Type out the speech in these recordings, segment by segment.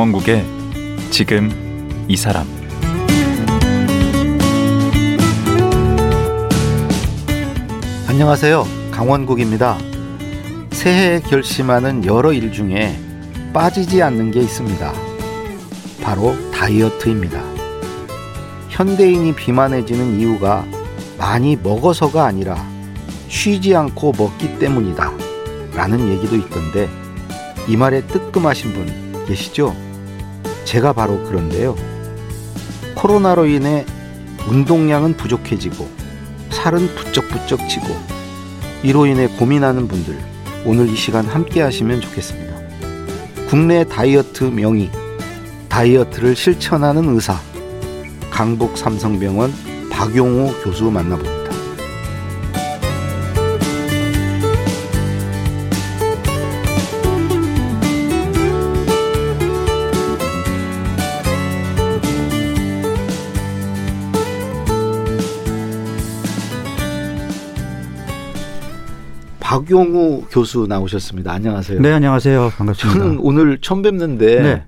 강원국의 지금 이 사람 안녕하세요. 강원국입니다. 새해에 결심하는 여러 일 중에 빠지지 않는 게 있습니다. 바로 다이어트입니다. 현대인이 비만해지는 이유가 많이 먹어서가 아니라 쉬지 않고 먹기 때문이다. 라는 얘기도 있던데 이 말에 뜨끔하신 분 계시죠? 제가 바로 그런데요. 코로나로 인해 운동량은 부족해지고 살은 부쩍부쩍 찌고 이로 인해 고민하는 분들 오늘 이 시간 함께 하시면 좋겠습니다. 국내 다이어트 명의 다이어트를 실천하는 의사 강북 삼성병원 박용호 교수 만나봅니다. 박용우 교수 나오셨습니다. 안녕하세요. 네, 안녕하세요. 반갑습니다. 저는 오늘 처음 뵙는데 네.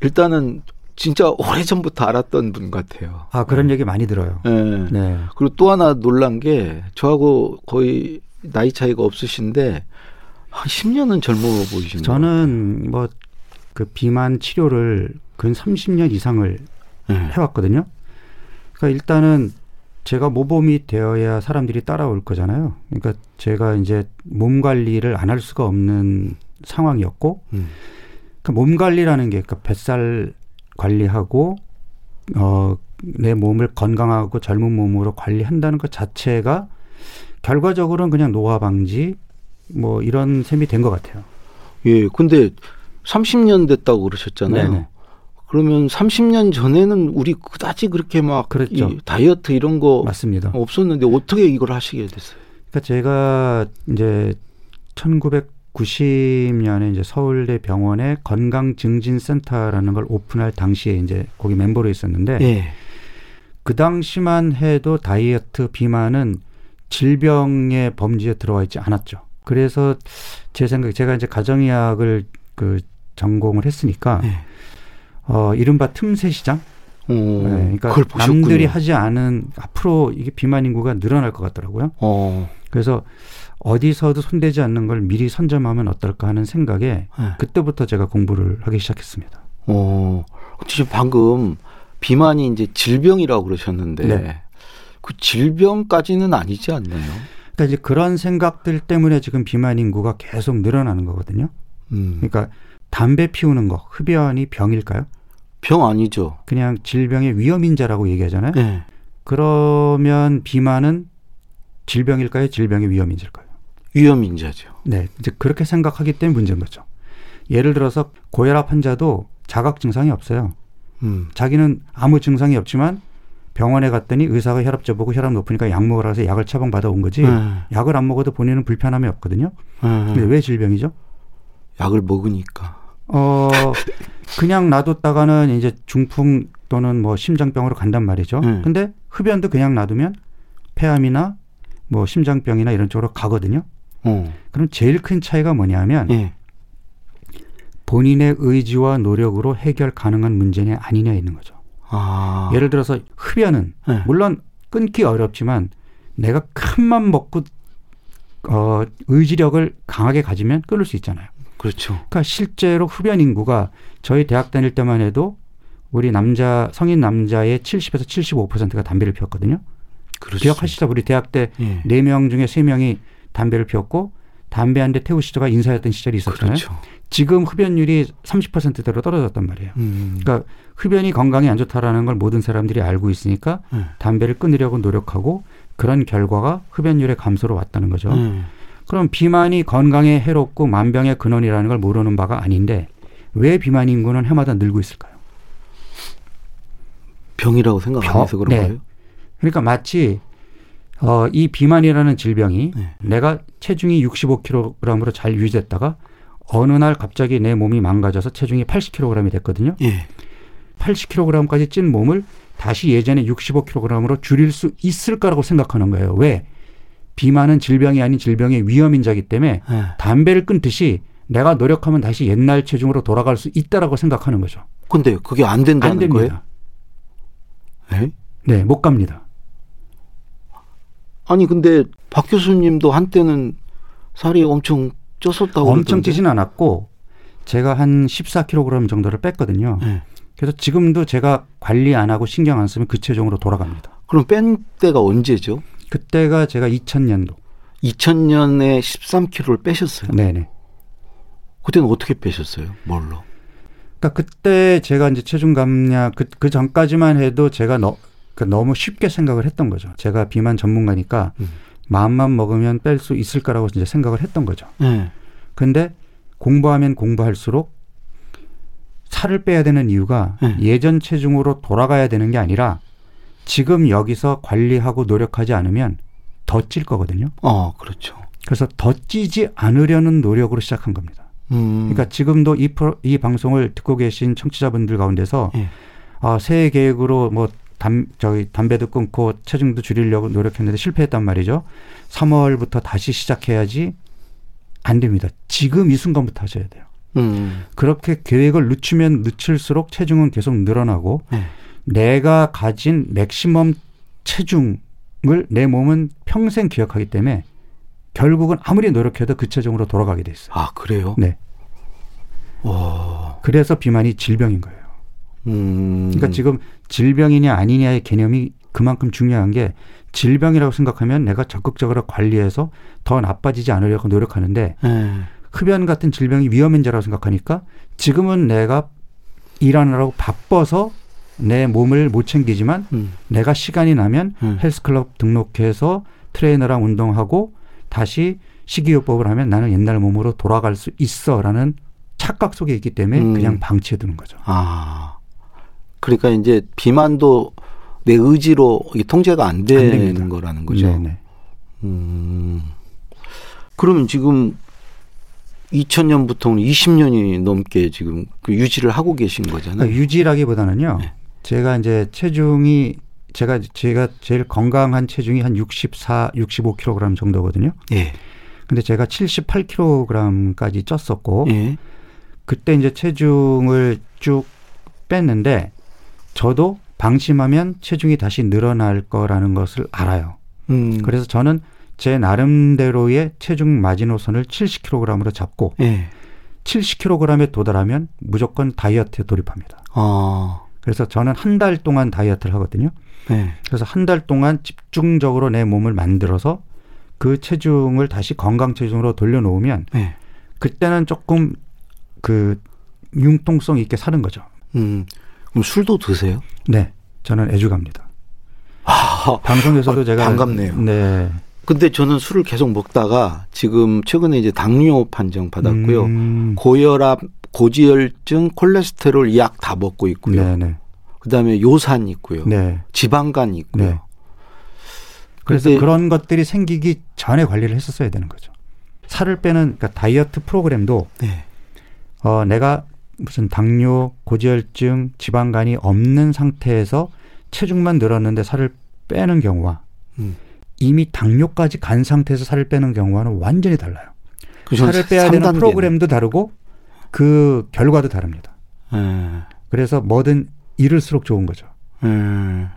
일단은 진짜 오래 전부터 알았던 분 같아요. 아, 그런 얘기 많이 들어요. 네. 네. 그리고 또 하나 놀란 게 저하고 거의 나이 차이가 없으신데 한 10년은 젊어 보이시는 저는 뭐 그 비만 치료를 근 30년 이상을 네. 해왔거든요. 그러니까 일단은 제가 모범이 되어야 사람들이 따라올 거잖아요. 그러니까 제가 이제 몸 관리를 안 할 수가 없는 상황이었고, 음. 그몸 관리라는 게 그러니까 뱃살 관리하고 어 내 몸을 건강하고 젊은 몸으로 관리한다는 것 자체가 결과적으로는 그냥 노화 방지 뭐 이런 셈이 된 것 같아요. 예, 근데 30년 됐다고 그러셨잖아요. 네네. 그러면 30년 전에는 우리 그다지 그렇게 막 그랬죠. 이 다이어트 이런 거 맞습니다. 없었는데 어떻게 이걸 하시게 됐어요? 그러니까 제가 이제 1990년에 이제 서울대 병원에 건강 증진 센터라는 걸 오픈할 당시에 이제 거기 멤버로 있었는데 예. 그 당시만 해도 다이어트 비만은 질병의 범주에 들어와 있지 않았죠. 그래서 제 생각 제가 이제 가정의학을 그 전공을 했으니까 예. 어 이른바 틈새 시장 어, 네, 그러니까. 남들이 하지 않은 앞으로 이게 비만 인구가 늘어날 것 같더라고요. 어. 그래서 어디서도 손대지 않는 걸 미리 선점하면 어떨까 하는 생각에 예. 그때부터 제가 공부를 하기 시작했습니다. 어. 지금 방금 비만이 이제 질병이라고 그러셨는데 네. 그 질병까지는 아니지 않나요? 그러니까 이제 그런 생각들 때문에 지금 비만 인구가 계속 늘어나는 거거든요. 음. 그러니까 담배 피우는 거 흡연이 병일까요? 병 아니죠. 그냥 질병의 위험인자라고 얘기하잖아요. 예. 그러면 비만은 질병일까요? 질병의 위험인자일까요? 위험인자죠. 네, 이제 그렇게 생각하기 때문에 문제인 거죠. 예를 들어서 고혈압 환자도 자각 증상이 없어요. 음. 자기는 아무 증상이 없지만 병원에 갔더니 의사가 혈압 재보고 혈압 높으니까 약 먹으라 해서 약을 처방 받아 온 거지. 예. 약을 안 먹어도 본인은 불편함이 없거든요. 예. 근데 왜 질병이죠? 약을 먹으니까. 어, 그냥 놔뒀다가는 이제 중풍 또는 뭐 심장병으로 간단 말이죠. 음. 근데 흡연도 그냥 놔두면 폐암이나 뭐 심장병이나 이런 쪽으로 가거든요. 어. 그럼 제일 큰 차이가 뭐냐면 예. 본인의 의지와 노력으로 해결 가능한 문제냐 아니냐 있는 거죠. 아. 예를 들어서 흡연은 네. 물론 끊기 어렵지만 내가 큰맘 먹고 어, 의지력을 강하게 가지면 끊을 수 있잖아요. 그렇죠. 그러니까 실제로 흡연 인구가 저희 대학 다닐 때만 해도 우리 남자 성인 남자의 70에서 75%가 담배를 피웠거든요. 그렇죠. 기억하시죠? 우리 대학 때 예. 네명 중에 세 명이 담배를 피웠고 담배 한 대 태우시다가 인사했던 시절이 있었잖아요. 그렇죠. 지금 흡연율이 30%대로 떨어졌단 말이에요. 음. 그러니까 흡연이 건강에 안 좋다라는 걸 모든 사람들이 알고 있으니까 네. 담배를 끊으려고 노력하고 그런 결과가 흡연율의 감소로 왔다는 거죠. 예. 그럼 비만이 건강에 해롭고 만병의 근원이라는 걸 모르는 바가 아닌데 왜 비만 인구는 해마다 늘고 있을까요? 병이라고 생각 안 병- 해서 그런 네. 거예요? 그러니까 마치 어, 이 비만이라는 질병이 네. 내가 체중이 65kg으로 잘 유지됐다가 어느 날 갑자기 내 몸이 망가져서 체중이 80kg이 됐거든요. 예. 80kg까지 찐 몸을 다시 예전에 65kg으로 줄일 수 있을까라고 생각하는 거예요. 왜? 비만은 질병이 아닌 질병의 위험인자이기 때문에 예. 담배를 끊듯이 내가 노력하면 다시 옛날 체중으로 돌아갈 수 있다라고 생각하는 거죠. 근데 그게 안 된다는 안 됩니다. 거예요? 에? 네, 못 갑니다. 아니 근데 박 교수님도 한때는 살이 엄청 쪘었다고 엄청 그러던데. 찌진 않았고 제가 한 14kg 정도를 뺐거든요. 네. 그래서 지금도 제가 관리 안 하고 신경 안 쓰면 그 체중으로 돌아갑니다. 그럼 뺀 때가 언제죠? 그때가 제가 2000년도. 2000년에 13kg를 빼셨어요. 네네. 그때는 어떻게 빼셨어요? 뭘로? 그러니까 그때 제가 이제 체중 감량 그, 그 전까지만 해도 제가 너, 그 너무 쉽게 생각을 했던 거죠. 제가 비만 전문가니까 음. 마음만 먹으면 뺄 수 있을 거라고 이제 생각을 했던 거죠. 네. 근데 공부하면 공부할수록 살을 빼야 되는 이유가 네. 예전 체중으로 돌아가야 되는 게 아니라 지금 여기서 관리하고 노력하지 않으면 더 찔 거거든요. 어, 그렇죠. 그래서 더 찌지 않으려는 노력으로 시작한 겁니다. 음. 그러니까 지금도 이, 프로, 이 방송을 듣고 계신 청취자분들 가운데서 예. 아, 새해 계획으로 뭐 담, 저기 담배도 끊고 체중도 줄이려고 노력했는데 실패했단 말이죠. 3월부터 다시 시작해야지 안 됩니다. 지금 이 순간부터 하셔야 돼요. 음. 그렇게 계획을 늦추면 늦출수록 체중은 계속 늘어나고 네. 내가 가진 맥시멈 체중을 내 몸은 평생 기억하기 때문에 결국은 아무리 노력해도 그 체중으로 돌아가게 돼 있어요. 아, 그래요? 네. 와. 그래서 비만이 질병인 거예요. 음. 그러니까 지금 질병이냐 아니냐의 개념이 그만큼 중요한 게 질병이라고 생각하면 내가 적극적으로 관리해서 더 나빠지지 않으려고 노력하는데 예. 흡연 같은 질병이 위험인자라고 생각하니까 지금은 내가 일하느라고 바빠서 내 몸을 못 챙기지만 음. 내가 시간이 나면 음. 헬스클럽 등록해서 트레이너랑 운동하고 다시 식이요법을 하면 나는 옛날 몸으로 돌아갈 수 있어라는 착각 속에 있기 때문에 음. 그냥 방치해 두는 거죠. 아. 그러니까 이제 비만도 내 의지로 통제가 안 되는 됩니다. 거라는 거죠. 네네. 음. 그러면 지금 2000년부터는 20년이 넘게 지금 그 유지를 하고 계신 거잖아요. 그러니까 유지라기보다는요. 네. 제가 이제 체중이 제가 제가 제일 건강한 체중이 한 64, 65kg 정도거든요. 예. 근데 제가 78kg까지 쪘었고 예. 그때 이제 체중을 쭉 뺐는데 저도 방심하면 체중이 다시 늘어날 거라는 것을 알아요. 음. 그래서 저는 제 나름대로의 체중 마지노선을 70kg으로 잡고 예. 70kg에 도달하면 무조건 다이어트에 돌입합니다. 아. 그래서 저는 한 달 동안 다이어트를 하거든요. 예. 그래서 한 달 동안 집중적으로 내 몸을 만들어서 그 체중을 다시 건강 체중으로 돌려놓으면 예. 그때는 조금 그 융통성 있게 사는 거죠. 음. 그럼 술도 드세요? 네, 저는 애주갑니다. 아, 방송에서도 아, 제가 반갑네요. 네, 근데 저는 술을 계속 먹다가 지금 최근에 이제 당뇨 판정 받았고요. 음, 고혈압, 고지혈증, 콜레스테롤 약 다 먹고 있고요. 네, 네, 그다음에 요산 있고요. 네. 지방간 있고요. 네. 그래서 그런 것들이 생기기 전에 관리를 했었어야 되는 거죠. 살을 빼는 그러니까 다이어트 프로그램도 네. 어, 내가 무슨 당뇨, 고지혈증, 지방간이 없는 상태에서 체중만 늘었는데 살을 빼는 경우와 음. 이미 당뇨까지 간 상태에서 살을 빼는 경우와는 완전히 달라요. 그 살을 빼야 삼 되는. 프로그램도 다르고 그 결과도 다릅니다. 예. 그래서 뭐든 이를수록 좋은 거죠. 예.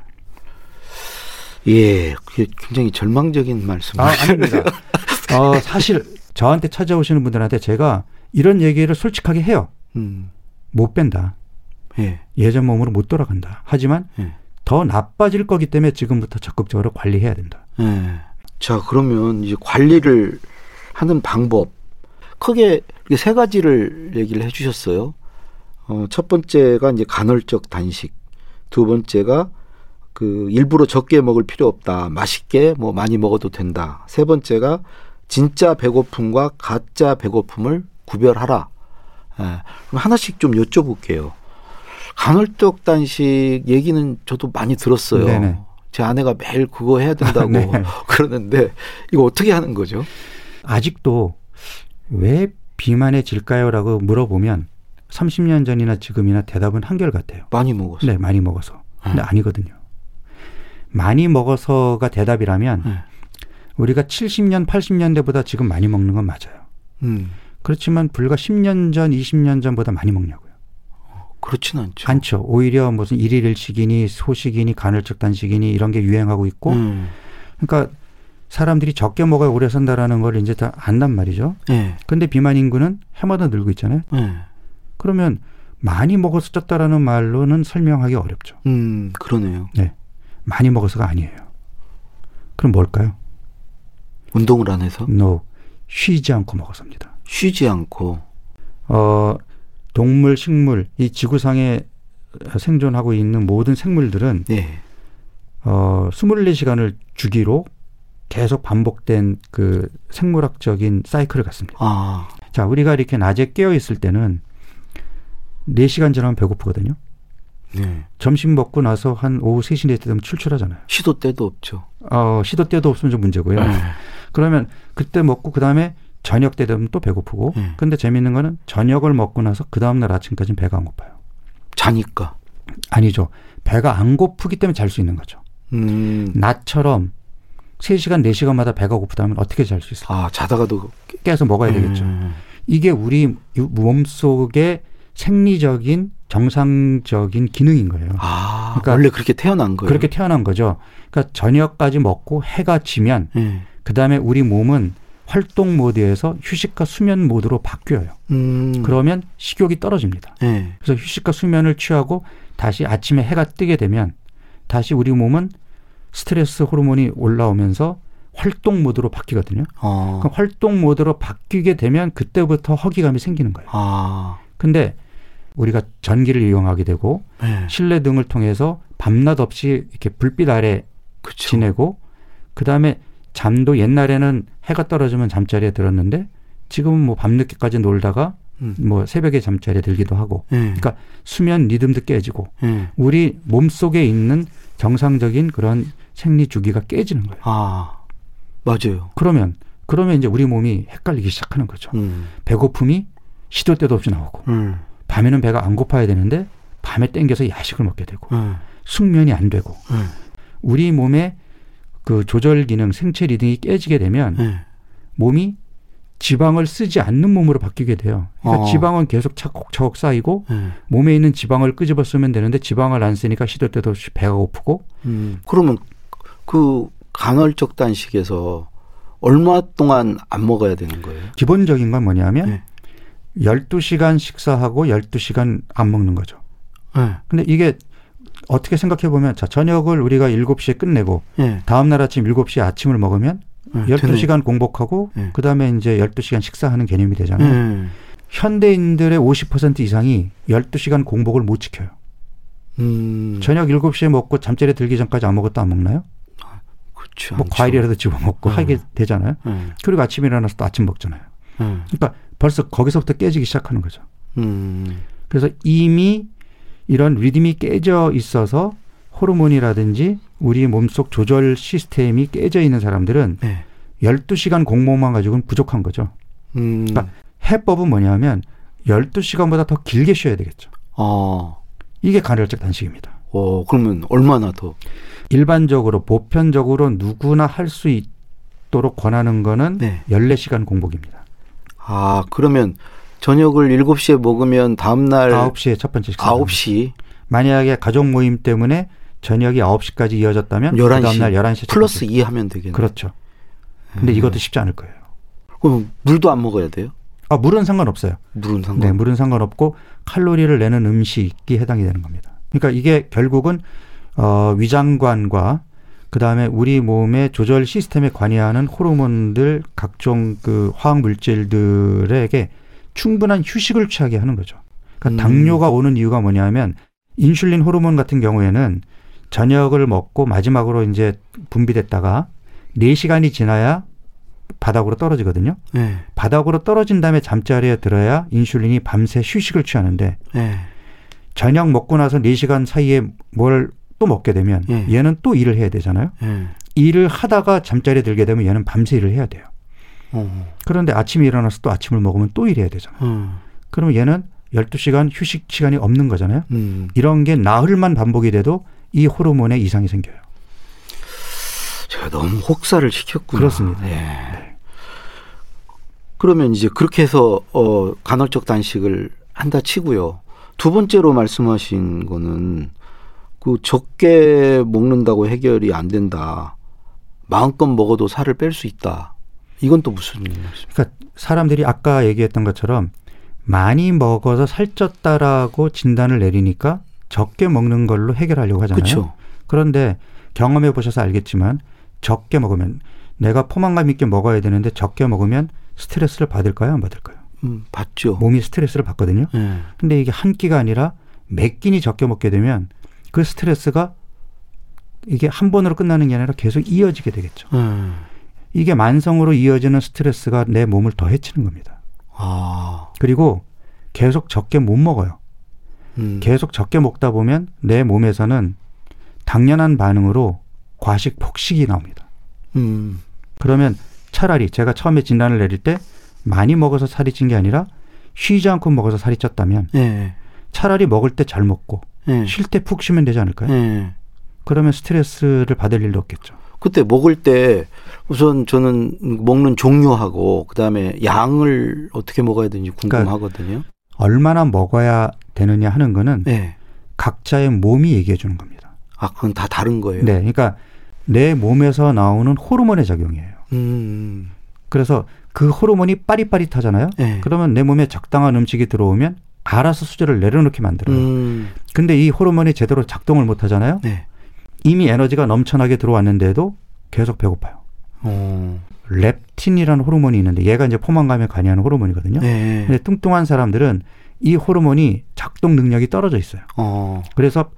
예, 그게 굉장히 절망적인 말씀. 아, 아닙니다. 어, 사실 저한테 찾아오시는 분들한테 제가 이런 얘기를 솔직하게 해요. 음. 못 뺀다. 예. 예전 몸으로 못 돌아간다. 하지만 예. 더 나빠질 거기 때문에 지금부터 적극적으로 관리해야 된다. 예. 자, 그러면 이제 관리를 하는 방법. 크게 세 가지를 얘기를 해 주셨어요. 어, 첫 번째가 이제 간헐적 단식. 두 번째가 그 일부러 적게 먹을 필요 없다. 맛있게 뭐 많이 먹어도 된다. 세 번째가 진짜 배고픔과 가짜 배고픔을 구별하라. 예. 그럼 하나씩 좀 여쭤볼게요. 간헐적 단식 얘기는 저도 많이 들었어요. 네네. 제 아내가 매일 그거 해야 된다고 네. 그러는데 이거 어떻게 하는 거죠? 아직도 왜 비만해질까요?라고 물어보면 30년 전이나 지금이나 대답은 한결같아요. 많이 먹었어요. 네, 많이 먹어서. 근데 음. 아니거든요. 많이 먹어서가 대답이라면 네. 우리가 70년, 80년대보다 지금 많이 먹는 건 맞아요. 음. 그렇지만 불과 10년 전, 20년 전보다 많이 먹냐고요. 그렇진 않죠. 않죠. 오히려 무슨 일일 일식이니 소식이니 간헐적 단식이니 이런 게 유행하고 있고 음. 그러니까 사람들이 적게 먹어야 오래 산다라는 걸 이제 다 안단 말이죠. 예. 근데 비만 인구는 해마다 늘고 있잖아요. 예. 그러면 많이 먹어서 쪘다라는 말로는 설명하기 어렵죠. 음, 그러네요. 많이 먹어서가 아니에요. 그럼 뭘까요? 운동을 안 해서 no. 쉬지 않고 먹어서입니다. 쉬지 않고 어, 동물, 식물, 이 지구상에 생존하고 있는 모든 생물들은 예. 어, 24시간을 주기로 계속 반복된 그 생물학적인 사이클을 갖습니다. 아, 자, 우리가 이렇게 낮에 깨어 있을 때는 4시간 지나면 배고프거든요. 네. 점심 먹고 나서 한 오후 3시, 4시 되면 출출하잖아요. 시도 때도 없죠. 어, 시도 때도 없으면 좀 문제고요. 예. 그러면 그때 먹고 그 다음에 저녁 때 되면 또 배고프고. 예. 근데 재밌는 거는 저녁을 먹고 나서 그 다음날 아침까지는 배가 안 고파요. 자니까. 아니죠. 배가 안 고프기 때문에 잘 수 있는 거죠. 음. 낮처럼 3시간, 4시간마다 배가 고프다면 어떻게 잘 수 있어요? 아, 자다가도 깨서 먹어야 되겠죠. 음. 이게 우리 몸 속의 생리적인 정상적인 기능인 거예요. 아, 그러니까 원래 그렇게 태어난 거예요. 그렇게 태어난 거죠. 그러니까 저녁까지 먹고 해가 지면 예. 그다음에 우리 몸은 활동 모드에서 휴식과 수면 모드로 바뀌어요. 음. 그러면 식욕이 떨어집니다. 예. 그래서 휴식과 수면을 취하고 다시 아침에 해가 뜨게 되면 다시 우리 몸은 스트레스 호르몬이 올라오면서 활동 모드로 바뀌거든요. 어. 그럼 활동 모드로 바뀌게 되면 그때부터 허기감이 생기는 거예요. 아. 근데 우리가 전기를 이용하게 되고 예. 실내 등을 통해서 밤낮 없이 이렇게 불빛 아래 그쵸. 지내고 그다음에 잠도 옛날에는 해가 떨어지면 잠자리에 들었는데 지금은 뭐 밤늦게까지 놀다가 음. 뭐 새벽에 잠자리에 들기도 하고 예. 그러니까 수면 리듬도 깨지고 예. 우리 몸 속에 있는 정상적인 그런 생리 주기가 깨지는 거예요. 아. 맞아요. 그러면 그러면 이제 우리 몸이 헷갈리기 시작하는 거죠. 음. 배고픔이 시도 때도 없이 나오고 음. 밤에는 배가 안 고파야 되는데 밤에 땡겨서 야식을 먹게 되고 음. 숙면이 안 되고 음. 우리 몸의 그 조절 기능, 생체 리듬이 깨지게 되면 예. 몸이 지방을 쓰지 않는 몸으로 바뀌게 돼요. 그러니까 어. 지방은 계속 차곡차곡 쌓이고 예. 몸에 있는 지방을 끄집어 쓰면 되는데 지방을 안 쓰니까 시도 때도 없이 배가 고프고 음. 그러면 그 간헐적 단식에서 얼마 동안 안 먹어야 되는 거예요? 기본적인 건 뭐냐면 네. 12시간 식사하고 12시간 안 먹는 거죠. 예. 근데 이게 어떻게 생각해 보면 자, 저녁을 우리가 7시에 끝내고 예. 다음 날 아침 7시에 아침을 먹으면 예. 12시간 공복하고 네. 그다음에 이제 12시간 식사하는 개념이 되잖아요. 예. 현대인들의 50% 이상이 12시간 공복을 못 지켜요. 음. 저녁 7시에 먹고 잠자리에 들기 전까지 아무것도 안 먹나요? 그렇죠. 뭐 과일이라도 집어 먹고 음. 하게 되잖아요. 예. 그리고 아침에 일어나서 또 아침 먹잖아요. 예. 그러니까 벌써 거기서부터 깨지기 시작하는 거죠. 음. 그래서 이미 이런 리듬이 깨져 있어서 호르몬이라든지 우리 몸속 조절 시스템이 깨져 있는 사람들은 네. 12시간 공복만 가지고는 부족한 거죠. 음. 그러니까 해법은 뭐냐면 12시간보다 더 길게 쉬어야 되겠죠. 어. 이게 간헐적 단식입니다. 어, 그러면 얼마나 더? 일반적으로 보편적으로 누구나 할 수 있도록 권하는 거는 네. 14시간 공복입니다. 아, 그러면 저녁을 7시에 먹으면 다음 날 9시에 첫 번째 식사. 9시 만약에 가족 모임 때문에 저녁이 9시까지 이어졌다면 11시. 그 다음날 11시에 플러스 2 하면 되겠네. 그렇죠. 근데 음. 이것도 쉽지 않을 거예요. 그럼 물도 안 먹어야 돼요? 아, 물은 상관없어요. 물은 상관. 네, 물은 상관없고 칼로리를 내는 음식이 해당이 되는 겁니다. 그러니까 이게 결국은 어, 위장관과 그 다음에 우리 몸의 조절 시스템에 관여하는 호르몬들 각종 그 화학 물질들에게 충분한 휴식을 취하게 하는 거죠. 그러니까 음. 당뇨가 오는 이유가 뭐냐면 인슐린 호르몬 같은 경우에는 저녁을 먹고 마지막으로 이제 분비됐다가 4시간이 지나야 바닥으로 떨어지거든요. 네. 바닥으로 떨어진 다음에 잠자리에 들어야 인슐린이 밤새 휴식을 취하는데 네. 저녁 먹고 나서 4시간 사이에 뭘 또 먹게 되면 예. 얘는 또 일을 해야 되잖아요. 네. 일을 하다가 잠자리에 들게 되면 얘는 밤새 일을 해야 돼요. 어. 그런데 아침에 일어나서 또 아침을 먹으면 또 일해야 되잖아요. 어. 그러면 얘는 12시간 휴식 시간이 없는 거잖아요. 음. 이런 게 나흘만 반복이 돼도 이 호르몬에 이상이 생겨요. 제가 너무 혹사를 시켰구나. 그렇습니다. 예. 그러면 이제 그렇게 해서 어 간헐적 단식을 한다 치고요. 두 번째로 말씀하신 거는 그 적게 먹는다고 해결이 안 된다. 마음껏 먹어도 살을 뺄 수 있다. 이건 또 무슨 말씀입니까? 그러니까 사람들이 아까 얘기했던 것처럼 많이 먹어서 살쪘다라고 진단을 내리니까 적게 먹는 걸로 해결하려고 하잖아요. 그렇죠. 그런데 경험해 보셔서 알겠지만 적게 먹으면 내가 포만감 있게 먹어야 되는데 적게 먹으면 스트레스를 받을까요? 안 받을까요? 음, 봤죠. 몸이 스트레스를 받거든요. 예. 근데 이게 한 끼가 아니라 몇 끼니 적게 먹게 되면 그 스트레스가 이게 한 번으로 끝나는 게 아니라 계속 이어지게 되겠죠. 예. 이게 만성으로 이어지는 스트레스가 내 몸을 더 해치는 겁니다. 아. 그리고 계속 적게 못 먹어요. 음. 계속 적게 먹다 보면 내 몸에서는 당연한 반응으로 과식 폭식이 나옵니다. 음. 그러면 차라리 제가 처음에 진단을 내릴 때 많이 먹어서 살이 찐 게 아니라 쉬지 않고 먹어서 살이 쪘다면 예. 차라리 먹을 때 잘 먹고 예. 쉴때 푹 쉬면 되지 않을까요? 예. 그러면 스트레스를 받을 일도 없겠죠. 그때 먹을 때 우선 저는 먹는 종류하고 그다음에 양을 어떻게 먹어야 되는지 그러니까 궁금하거든요. 얼마나 먹어야 되느냐 하는 거는 예. 각자의 몸이 얘기해 주는 겁니다. 아, 그건 다 다른 거예요. 네. 그러니까 내 몸에서 나오는 호르몬의 작용이에요. 음. 그래서 그 호르몬이 빠릿빠릿하잖아요. 예. 그러면 내 몸에 적당한 음식이 들어오면 알아서 수저를 내려놓게 만들어요. 음. 근데 이 호르몬이 제대로 작동을 못 하잖아요. 네. 이미 에너지가 넘쳐나게 들어왔는데도 계속 배고파요. 어. 렙틴이라는 호르몬이 있는데 얘가 이제 포만감에 관여하는 호르몬이거든요. 예. 근데 뚱뚱한 사람들은 이 호르몬이 작동 능력이 떨어져 있어요. 어. 그래서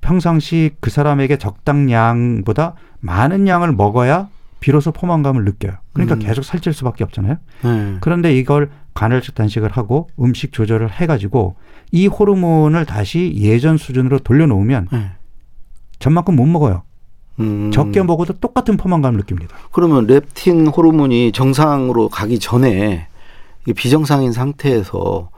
평상시 그 사람에게 적당량보다 많은 양을 먹어야 비로소 포만감을 느껴요. 그러니까 음. 계속 살찔 수밖에 없잖아요. 예. 그런데 이걸 간헐적 단식을 하고 음식 조절을 해가지고 이 호르몬을 다시 예전 수준으로 돌려놓으면 예. 전만큼 못 먹어요. 음. 적게 먹어도 똑같은 포만감을 느낍니다. 그러면 렙틴 호르몬이 정상으로 가기 전에 비정상인 상태에서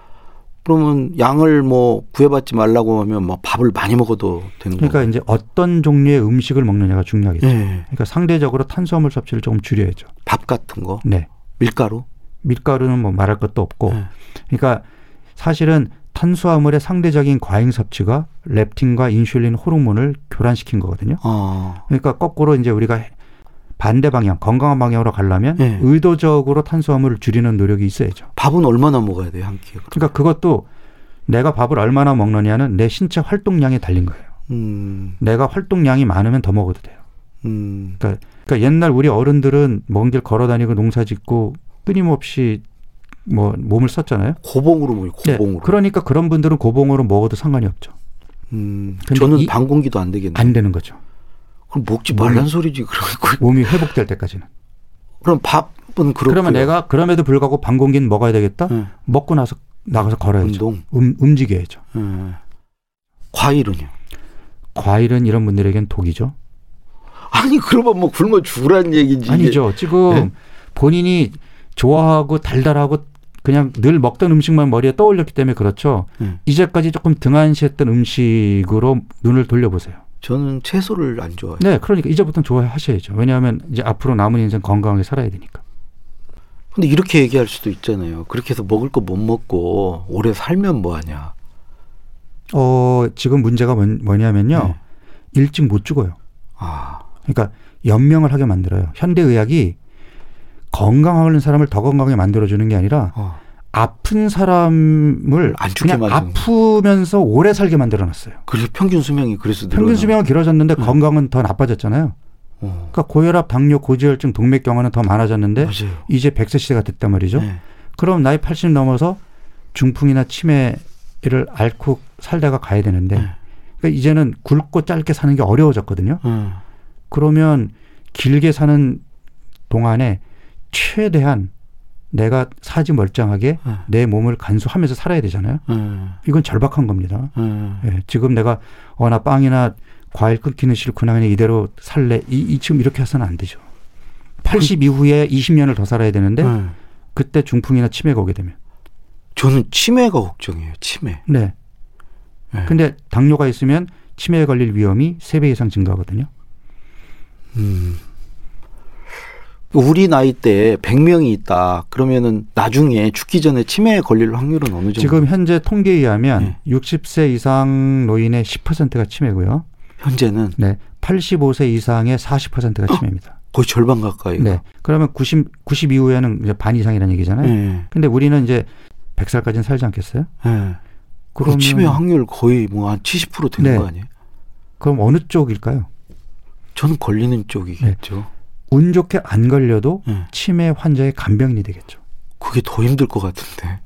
그러면 양을 뭐 구해받지 말라고 하면 뭐 밥을 많이 먹어도 되는 그러니까 거예요. 이제 어떤 종류의 음식을 먹느냐가 중요하겠죠. 예. 그러니까 상대적으로 탄수화물 섭취를 조금 줄여야죠. 밥 같은 거, 네. 밀가루. 밀가루는 뭐 말할 것도 없고. 예. 그러니까 사실은 탄수화물의 상대적인 과잉 섭취가 렙틴과 인슐린 호르몬을 교란시킨 거거든요. 어. 그러니까 거꾸로 이제 우리가 반대 방향, 건강한 방향으로 가려면 예. 의도적으로 탄수화물을 줄이는 노력이 있어야죠. 밥은 얼마나 먹어야 돼요 한 끼에? 그러니까 그것도 내가 밥을 얼마나 먹느냐는 내 신체 활동량에 달린 거예요. 음. 내가 활동량이 많으면 더 먹어도 돼요. 음. 그러니까, 그러니까 옛날 우리 어른들은 먼 길 걸어 다니고 농사 짓고 끊임없이 뭐 몸을 썼잖아요. 고봉으로 먹어요. 네, 고봉으로. 그러니까 그런 분들은 고봉으로 먹어도 상관이 없죠. 음. 저는 이- 반 공기도 안 되겠네. 안 되는 거죠. 그럼 먹지 말란 소리지. 그럼 몸이 회복될 때까지는. 그럼 밥은 그렇고. 그러면 내가 그럼에도 불구하고 반 공기는 먹어야 되겠다. 예. 먹고 나서 나가서 걸어야죠. 운동. 음, 움직여야죠. 예. 과일은요? 과일은 이런 분들에겐 독이죠. 아니 그러면 뭐 굶어 죽으라는 얘기지. 아니죠. 지금 네? 본인이 좋아하고 달달하고 그냥 늘 먹던 음식만 머리에 떠올렸기 때문에 그렇죠. 음. 이제까지 조금 등한시했던 음식으로 눈을 돌려보세요. 저는 채소를 안 좋아해요. 네, 그러니까 이제부터는 좋아하셔야죠. 왜냐하면 이제 앞으로 남은 인생 건강하게 살아야 되니까. 근데 이렇게 얘기할 수도 있잖아요. 그렇게 해서 먹을 거 못 먹고 오래 살면 뭐 하냐. 어, 지금 문제가 뭔- 뭐냐면요. 네. 일찍 못 죽어요. 아. 그러니까 연명을 하게 만들어요. 현대 의학이 건강하는 사람을 더 건강하게 만들어주는 게 아니라 어. 아픈 사람을 그냥 만드는 아프면서 오래 살게 만들어놨어요. 그래서 평균 수명이 그래서 평균 늘어나. 수명은 길어졌는데 네. 건강은 더 나빠졌잖아요. 어. 그러니까 고혈압, 당뇨, 고지혈증, 동맥경화는 더 많아졌는데 맞아요. 이제 100세 시대가 됐단 말이죠. 네. 그럼 나이 80 넘어서 중풍이나 치매를 앓고 살다가 가야 되는데 네. 그러니까 이제는 굵고 짧게 사는 게 어려워졌거든요. 어. 그러면 길게 사는 동안에 최대한 내가 사지 멀쩡하게 네. 내 몸을 간수하면서 살아야 되잖아요. 어. 이건 절박한 겁니다. 어. 예, 지금 내가 어 나 빵이나 과일 끊기는 싫구나 그냥 이대로 살래 이, 이 지금 이렇게 해서는 안 되죠. 80 이후에 20년을 더 살아야 되는데 어. 그때 중풍이나 치매가 오게 되면 저는 치매가 걱정이에요. 치매. 네. 네. 근데 당뇨가 있으면 치매에 걸릴 위험이 3배 이상 증가하거든요. 음. 우리 나이 때 100명이 있다. 그러면은 나중에 죽기 전에 치매에 걸릴 확률은 어느 정도? 지금 현재 통계에 의하면 네. 60세 이상 노인의 10%가 치매고요. 현재는 네. 85세 이상의 40%가 치매입니다. 거의 절반 가까이. 네. 그러면 90, 90 이후에는 이제 반 이상이라는 얘기잖아요. 네. 근데 우리는 이제 100살까지는 살지 않겠어요? 네. 그 그러면 치매 확률 거의 뭐 한 70% 되는 네. 거 아니에요? 그럼 어느 쪽일까요? 저는 걸리는 쪽이겠죠. 운 좋게 안 걸려도 네. 치매 환자의 간병인이 되겠죠. 그게 더 힘들 것 같은데.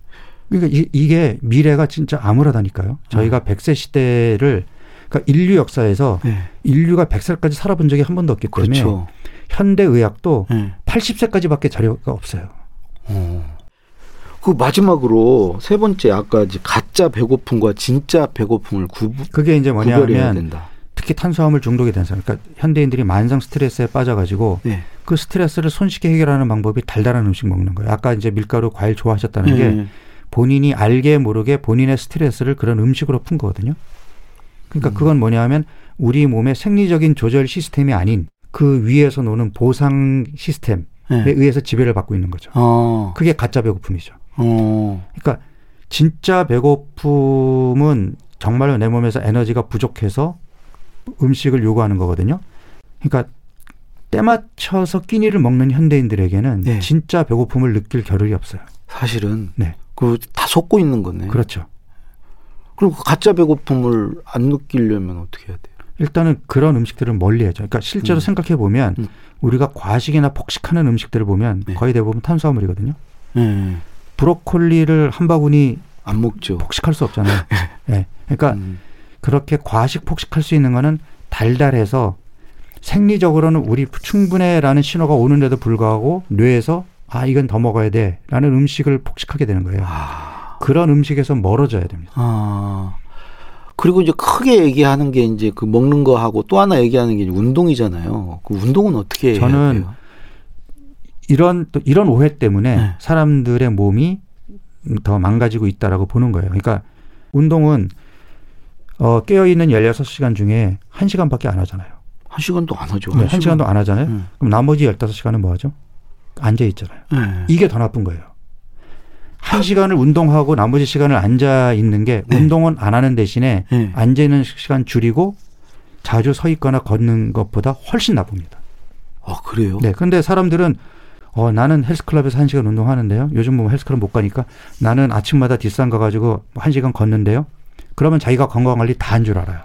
그러니까 이, 이게 미래가 진짜 암울하다니까요. 저희가 100세 시대를 그러니까 인류 역사에서 네. 인류가 100살까지 살아본 적이 한 번도 없기 때문에 그렇죠. 현대 의학도 네. 80세까지밖에 자료가 없어요. 어. 그 마지막으로 세 번째 아까 이제 가짜 배고픔과 진짜 배고픔을 구분 그게 이제 뭐냐면 된다. 특히 탄수화물 중독이 된 사람, 그러니까 현대인들이 만성 스트레스에 빠져가지고 네. 그 스트레스를 손쉽게 해결하는 방법이 달달한 음식 먹는 거예요. 아까 이제 밀가루, 과일 좋아하셨다는 게 네. 본인이 알게 모르게 본인의 스트레스를 그런 음식으로 푼 거거든요. 그러니까 음. 그건 뭐냐면 우리 몸의 생리적인 조절 시스템이 아닌 그 위에서 노는 보상 시스템에 네. 의해서 지배를 받고 있는 거죠. 어. 그게 가짜 배고픔이죠. 어. 그러니까 진짜 배고픔은 정말로 내 몸에서 에너지가 부족해서 음식을 요구하는 거거든요. 그러니까 때 맞춰서 끼니를 먹는 현대인들에게는 네. 진짜 배고픔을 느낄 겨를이 없어요. 사실은 네. 그다 속고 있는 거네. 그렇죠. 그럼 그 가짜 배고픔을 안 느끼려면 어떻게 해야 돼요? 일단은 그런 음식들을 멀리하죠. 그러니까 실제로 음. 생각해 보면 음. 우리가 과식이나 폭식하는 음식들을 보면 네. 거의 대부분 탄수화물이거든요. 네. 브로콜리를 한 바구니 안 먹죠. 폭식할 수 없잖아요. 네. 그러니까 음. 그렇게 과식 폭식할 수 있는 거는 달달해서 생리적으로는 우리 충분해라는 신호가 오는데도 불구하고 뇌에서 아 이건 더 먹어야 돼라는 음식을 폭식하게 되는 거예요. 아. 그런 음식에서 멀어져야 됩니다. 아. 그리고 이제 크게 얘기하는 게 이제 그 먹는 거 하고 또 하나 얘기하는 게 운동이잖아요. 그 운동은 어떻게 저는? 이런 또 이런 오해 때문에 네. 사람들의 몸이 더 망가지고 있다라고 보는 거예요. 그러니까 운동은 어, 깨어 있는 16시간 중에 1시간밖에 안 하잖아요. 한 시간도 안 하죠. 네, 1시간도 안 하잖아요. 음. 그럼 나머지 15시간은 뭐 하죠? 앉아 있잖아요. 네. 이게 더 나쁜 거예요. 한 시간을 운동하고 나머지 시간을 앉아 있는 게 네. 운동은 안 하는 대신에 네. 앉아 있는 시간 줄이고 자주 서 있거나 걷는 것보다 훨씬 나쁩니다. 아 그래요? 네. 근데 사람들은 어, 나는 헬스클럽에서 한 시간 운동하는데요. 요즘 뭐 헬스클럽 못 가니까 나는 아침마다 뒷산 가가지고 한 시간 걷는데요. 그러면 자기가 건강 관리 다 한 줄 알아요.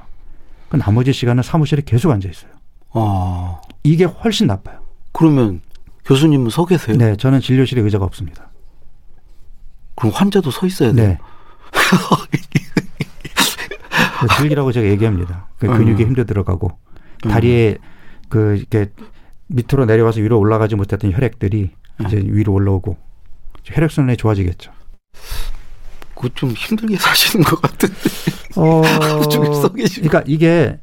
그 나머지 시간은 사무실에 계속 앉아 있어요. 아 이게 훨씬 나빠요. 그러면 교수님은 서 계세요? 네. 저는 진료실에 의자가 없습니다. 그럼 환자도 서 있어야 돼요? 네. 그 즐기라고 제가 얘기합니다. 그 근육에 음. 힘도 들어가고 음. 다리에 그 이렇게 밑으로 내려와서 위로 올라가지 못했던 혈액들이 음. 이제 위로 올라오고 혈액순환이 좋아지겠죠. 그거 좀 힘들게 사시는 것 같은데 어. 그러니까 이게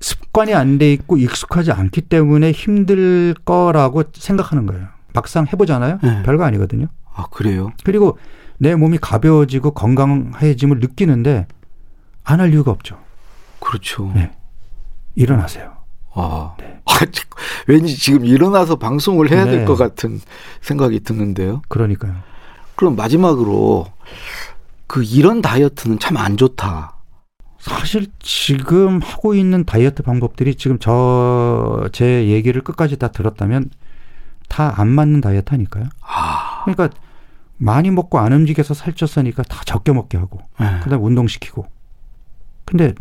습관이 안 돼 있고 익숙하지 않기 때문에 힘들 거라고 생각하는 거예요. 막상 해보잖아요. 네. 별거 아니거든요. 아 그래요? 그리고 내 몸이 가벼워지고 건강해짐을 느끼는데 안 할 이유가 없죠. 그렇죠. 네. 일어나세요. 아, 아, 지- 왠지 지금 일어나서 방송을 해야 될 네. 것 같은 생각이 드는데요. 그러니까요. 그럼 마지막으로 그 이런 다이어트는 참 안 좋다. 사실 지금 하고 있는 다이어트 방법들이 지금 저 제 얘기를 끝까지 다 들었다면 다 안 맞는 다이어트 하니까요. 아, 그러니까 많이 먹고 안 움직여서 살쪘으니까 다 적게 먹게 하고 네. 그다음 에 운동시키고. 근데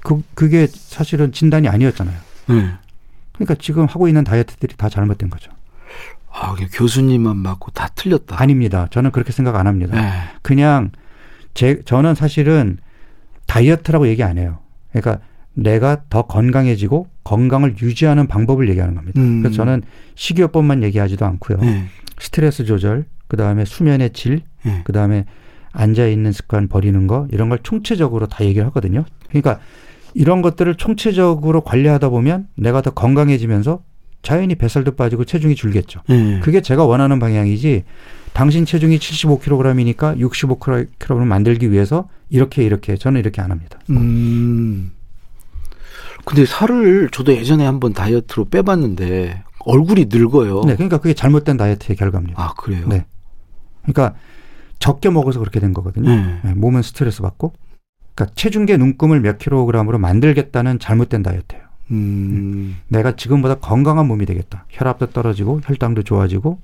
그 그게 사실은 진단이 아니었잖아요. 네. 그러니까 지금 하고 있는 다이어트들이 다 잘못된 거죠. 아, 교수님만 맞고 다 틀렸다. 아닙니다. 저는 그렇게 생각 안 합니다. 네. 그냥 제 저는 사실은 다이어트라고 얘기 안 해요. 그러니까 내가 더 건강해지고 건강을 유지하는 방법을 얘기하는 겁니다. 음. 그래서 저는 식이요법만 얘기하지도 않고요. 네. 스트레스 조절, 그 다음에 수면의 질, 네. 그 다음에 앉아 있는 습관 버리는 거 이런 걸 총체적으로 다 얘기를 하거든요. 그러니까 이런 것들을 총체적으로 관리하다 보면 내가 더 건강해지면서 자연히 뱃살도 빠지고 체중이 줄겠죠. 네. 그게 제가 원하는 방향이지. 당신 체중이 75kg이니까 65kg 만들기 위해서 이렇게 이렇게 저는 이렇게 안 합니다. 음. 근데 살을 저도 예전에 한번 다이어트로 빼봤는데 얼굴이 늙어요. 네, 그러니까 그게 잘못된 다이어트의 결과입니다. 아 그래요. 네. 그러니까 적게 먹어서 그렇게 된 거거든요. 네. 네, 몸은 스트레스 받고. 그러니까 체중계 눈금을 몇 킬로그램으로 만들겠다는 잘못된 다이어트예요. 음. 내가 지금보다 건강한 몸이 되겠다. 혈압도 떨어지고 혈당도 좋아지고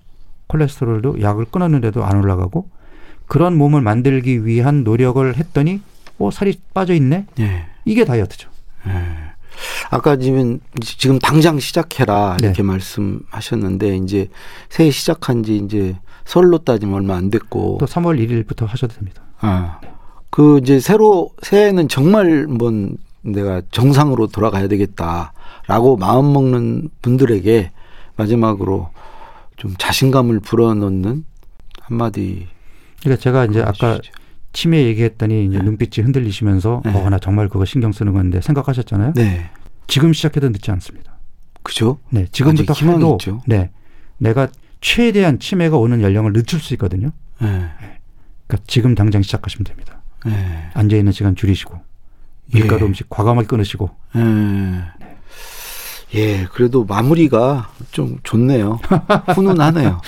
콜레스테롤도 약을 끊었는데도 안 올라가고 그런 몸을 만들기 위한 노력을 했더니 어 살이 빠져 있네. 예. 이게 다이어트죠. 예. 아까 지금 지금 당장 시작해라 네. 이렇게 말씀하셨는데 이제 새해 시작한 지 이제 설로 따지면 얼마 안 됐고 또 3월 1일부터 하셔도 됩니다. 아. 그 이제 새로 새해는 정말 뭔 내가 정상으로 돌아가야 되겠다라고 마음 먹는 분들에게 마지막으로 좀 자신감을 불어넣는 한마디 그러니까 제가 이제 아까. 치매 얘기했더니 이제 네. 눈빛이 흔들리시면서 네. 어, 나 정말 그거 신경 쓰는 건데 생각하셨잖아요. 네. 지금 시작해도 늦지 않습니다. 그죠? 네, 지금부터 해도 있죠. 네, 내가 최대한 치매가 오는 연령을 늦출 수 있거든요. 네. 그러니까 지금 당장 시작하시면 됩니다. 네. 앉아 있는 시간 줄이시고 밀가루 예. 음식 과감하게 끊으시고 예. 예, 그래도 마무리가 좀 좋네요. 훈훈하네요.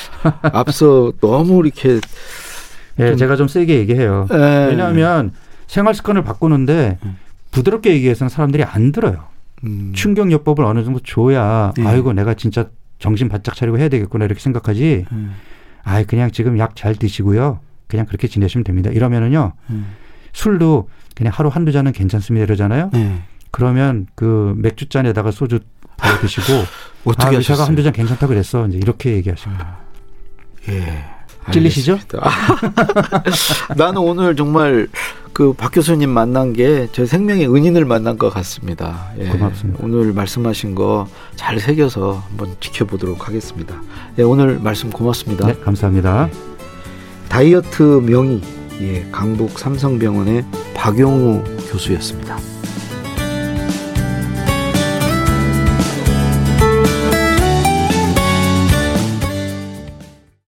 앞서 너무 이렇게 예, 좀- 제가 좀 세게 얘기해요. 예. 왜냐하면 생활 습관을 바꾸는데 음. 부드럽게 얘기해서는 사람들이 안 들어요. 음, 충격요법을 어느 정도 줘야 예. 아이고 내가 진짜 정신 바짝 차리고 해야 되겠구나 이렇게 생각하지. 음, 아이 그냥 지금 약 잘 드시고요. 그냥 그렇게 지내시면 됩니다. 이러면은요 음, 술도 그냥 하루 한두 잔은 괜찮습니다 이러잖아요. 네. 그러면 그 맥주 잔에다가 소주 부어 드시고 어떻게 아, 의사가? 한두 잔 괜찮다 그랬어. 이제 이렇게 얘기하십니다. 예. 찔리시죠? 나는 오늘 정말 그 박 교수님 만난 게 제 생명의 은인을 만난 것 같습니다. 예. 고맙습니다. 오늘 말씀하신 거 잘 새겨서 한번 지켜보도록 하겠습니다. 예, 오늘 말씀 고맙습니다. 네, 감사합니다. 다이어트 명의 예, 강북 삼성병원의 박용우 교수였습니다.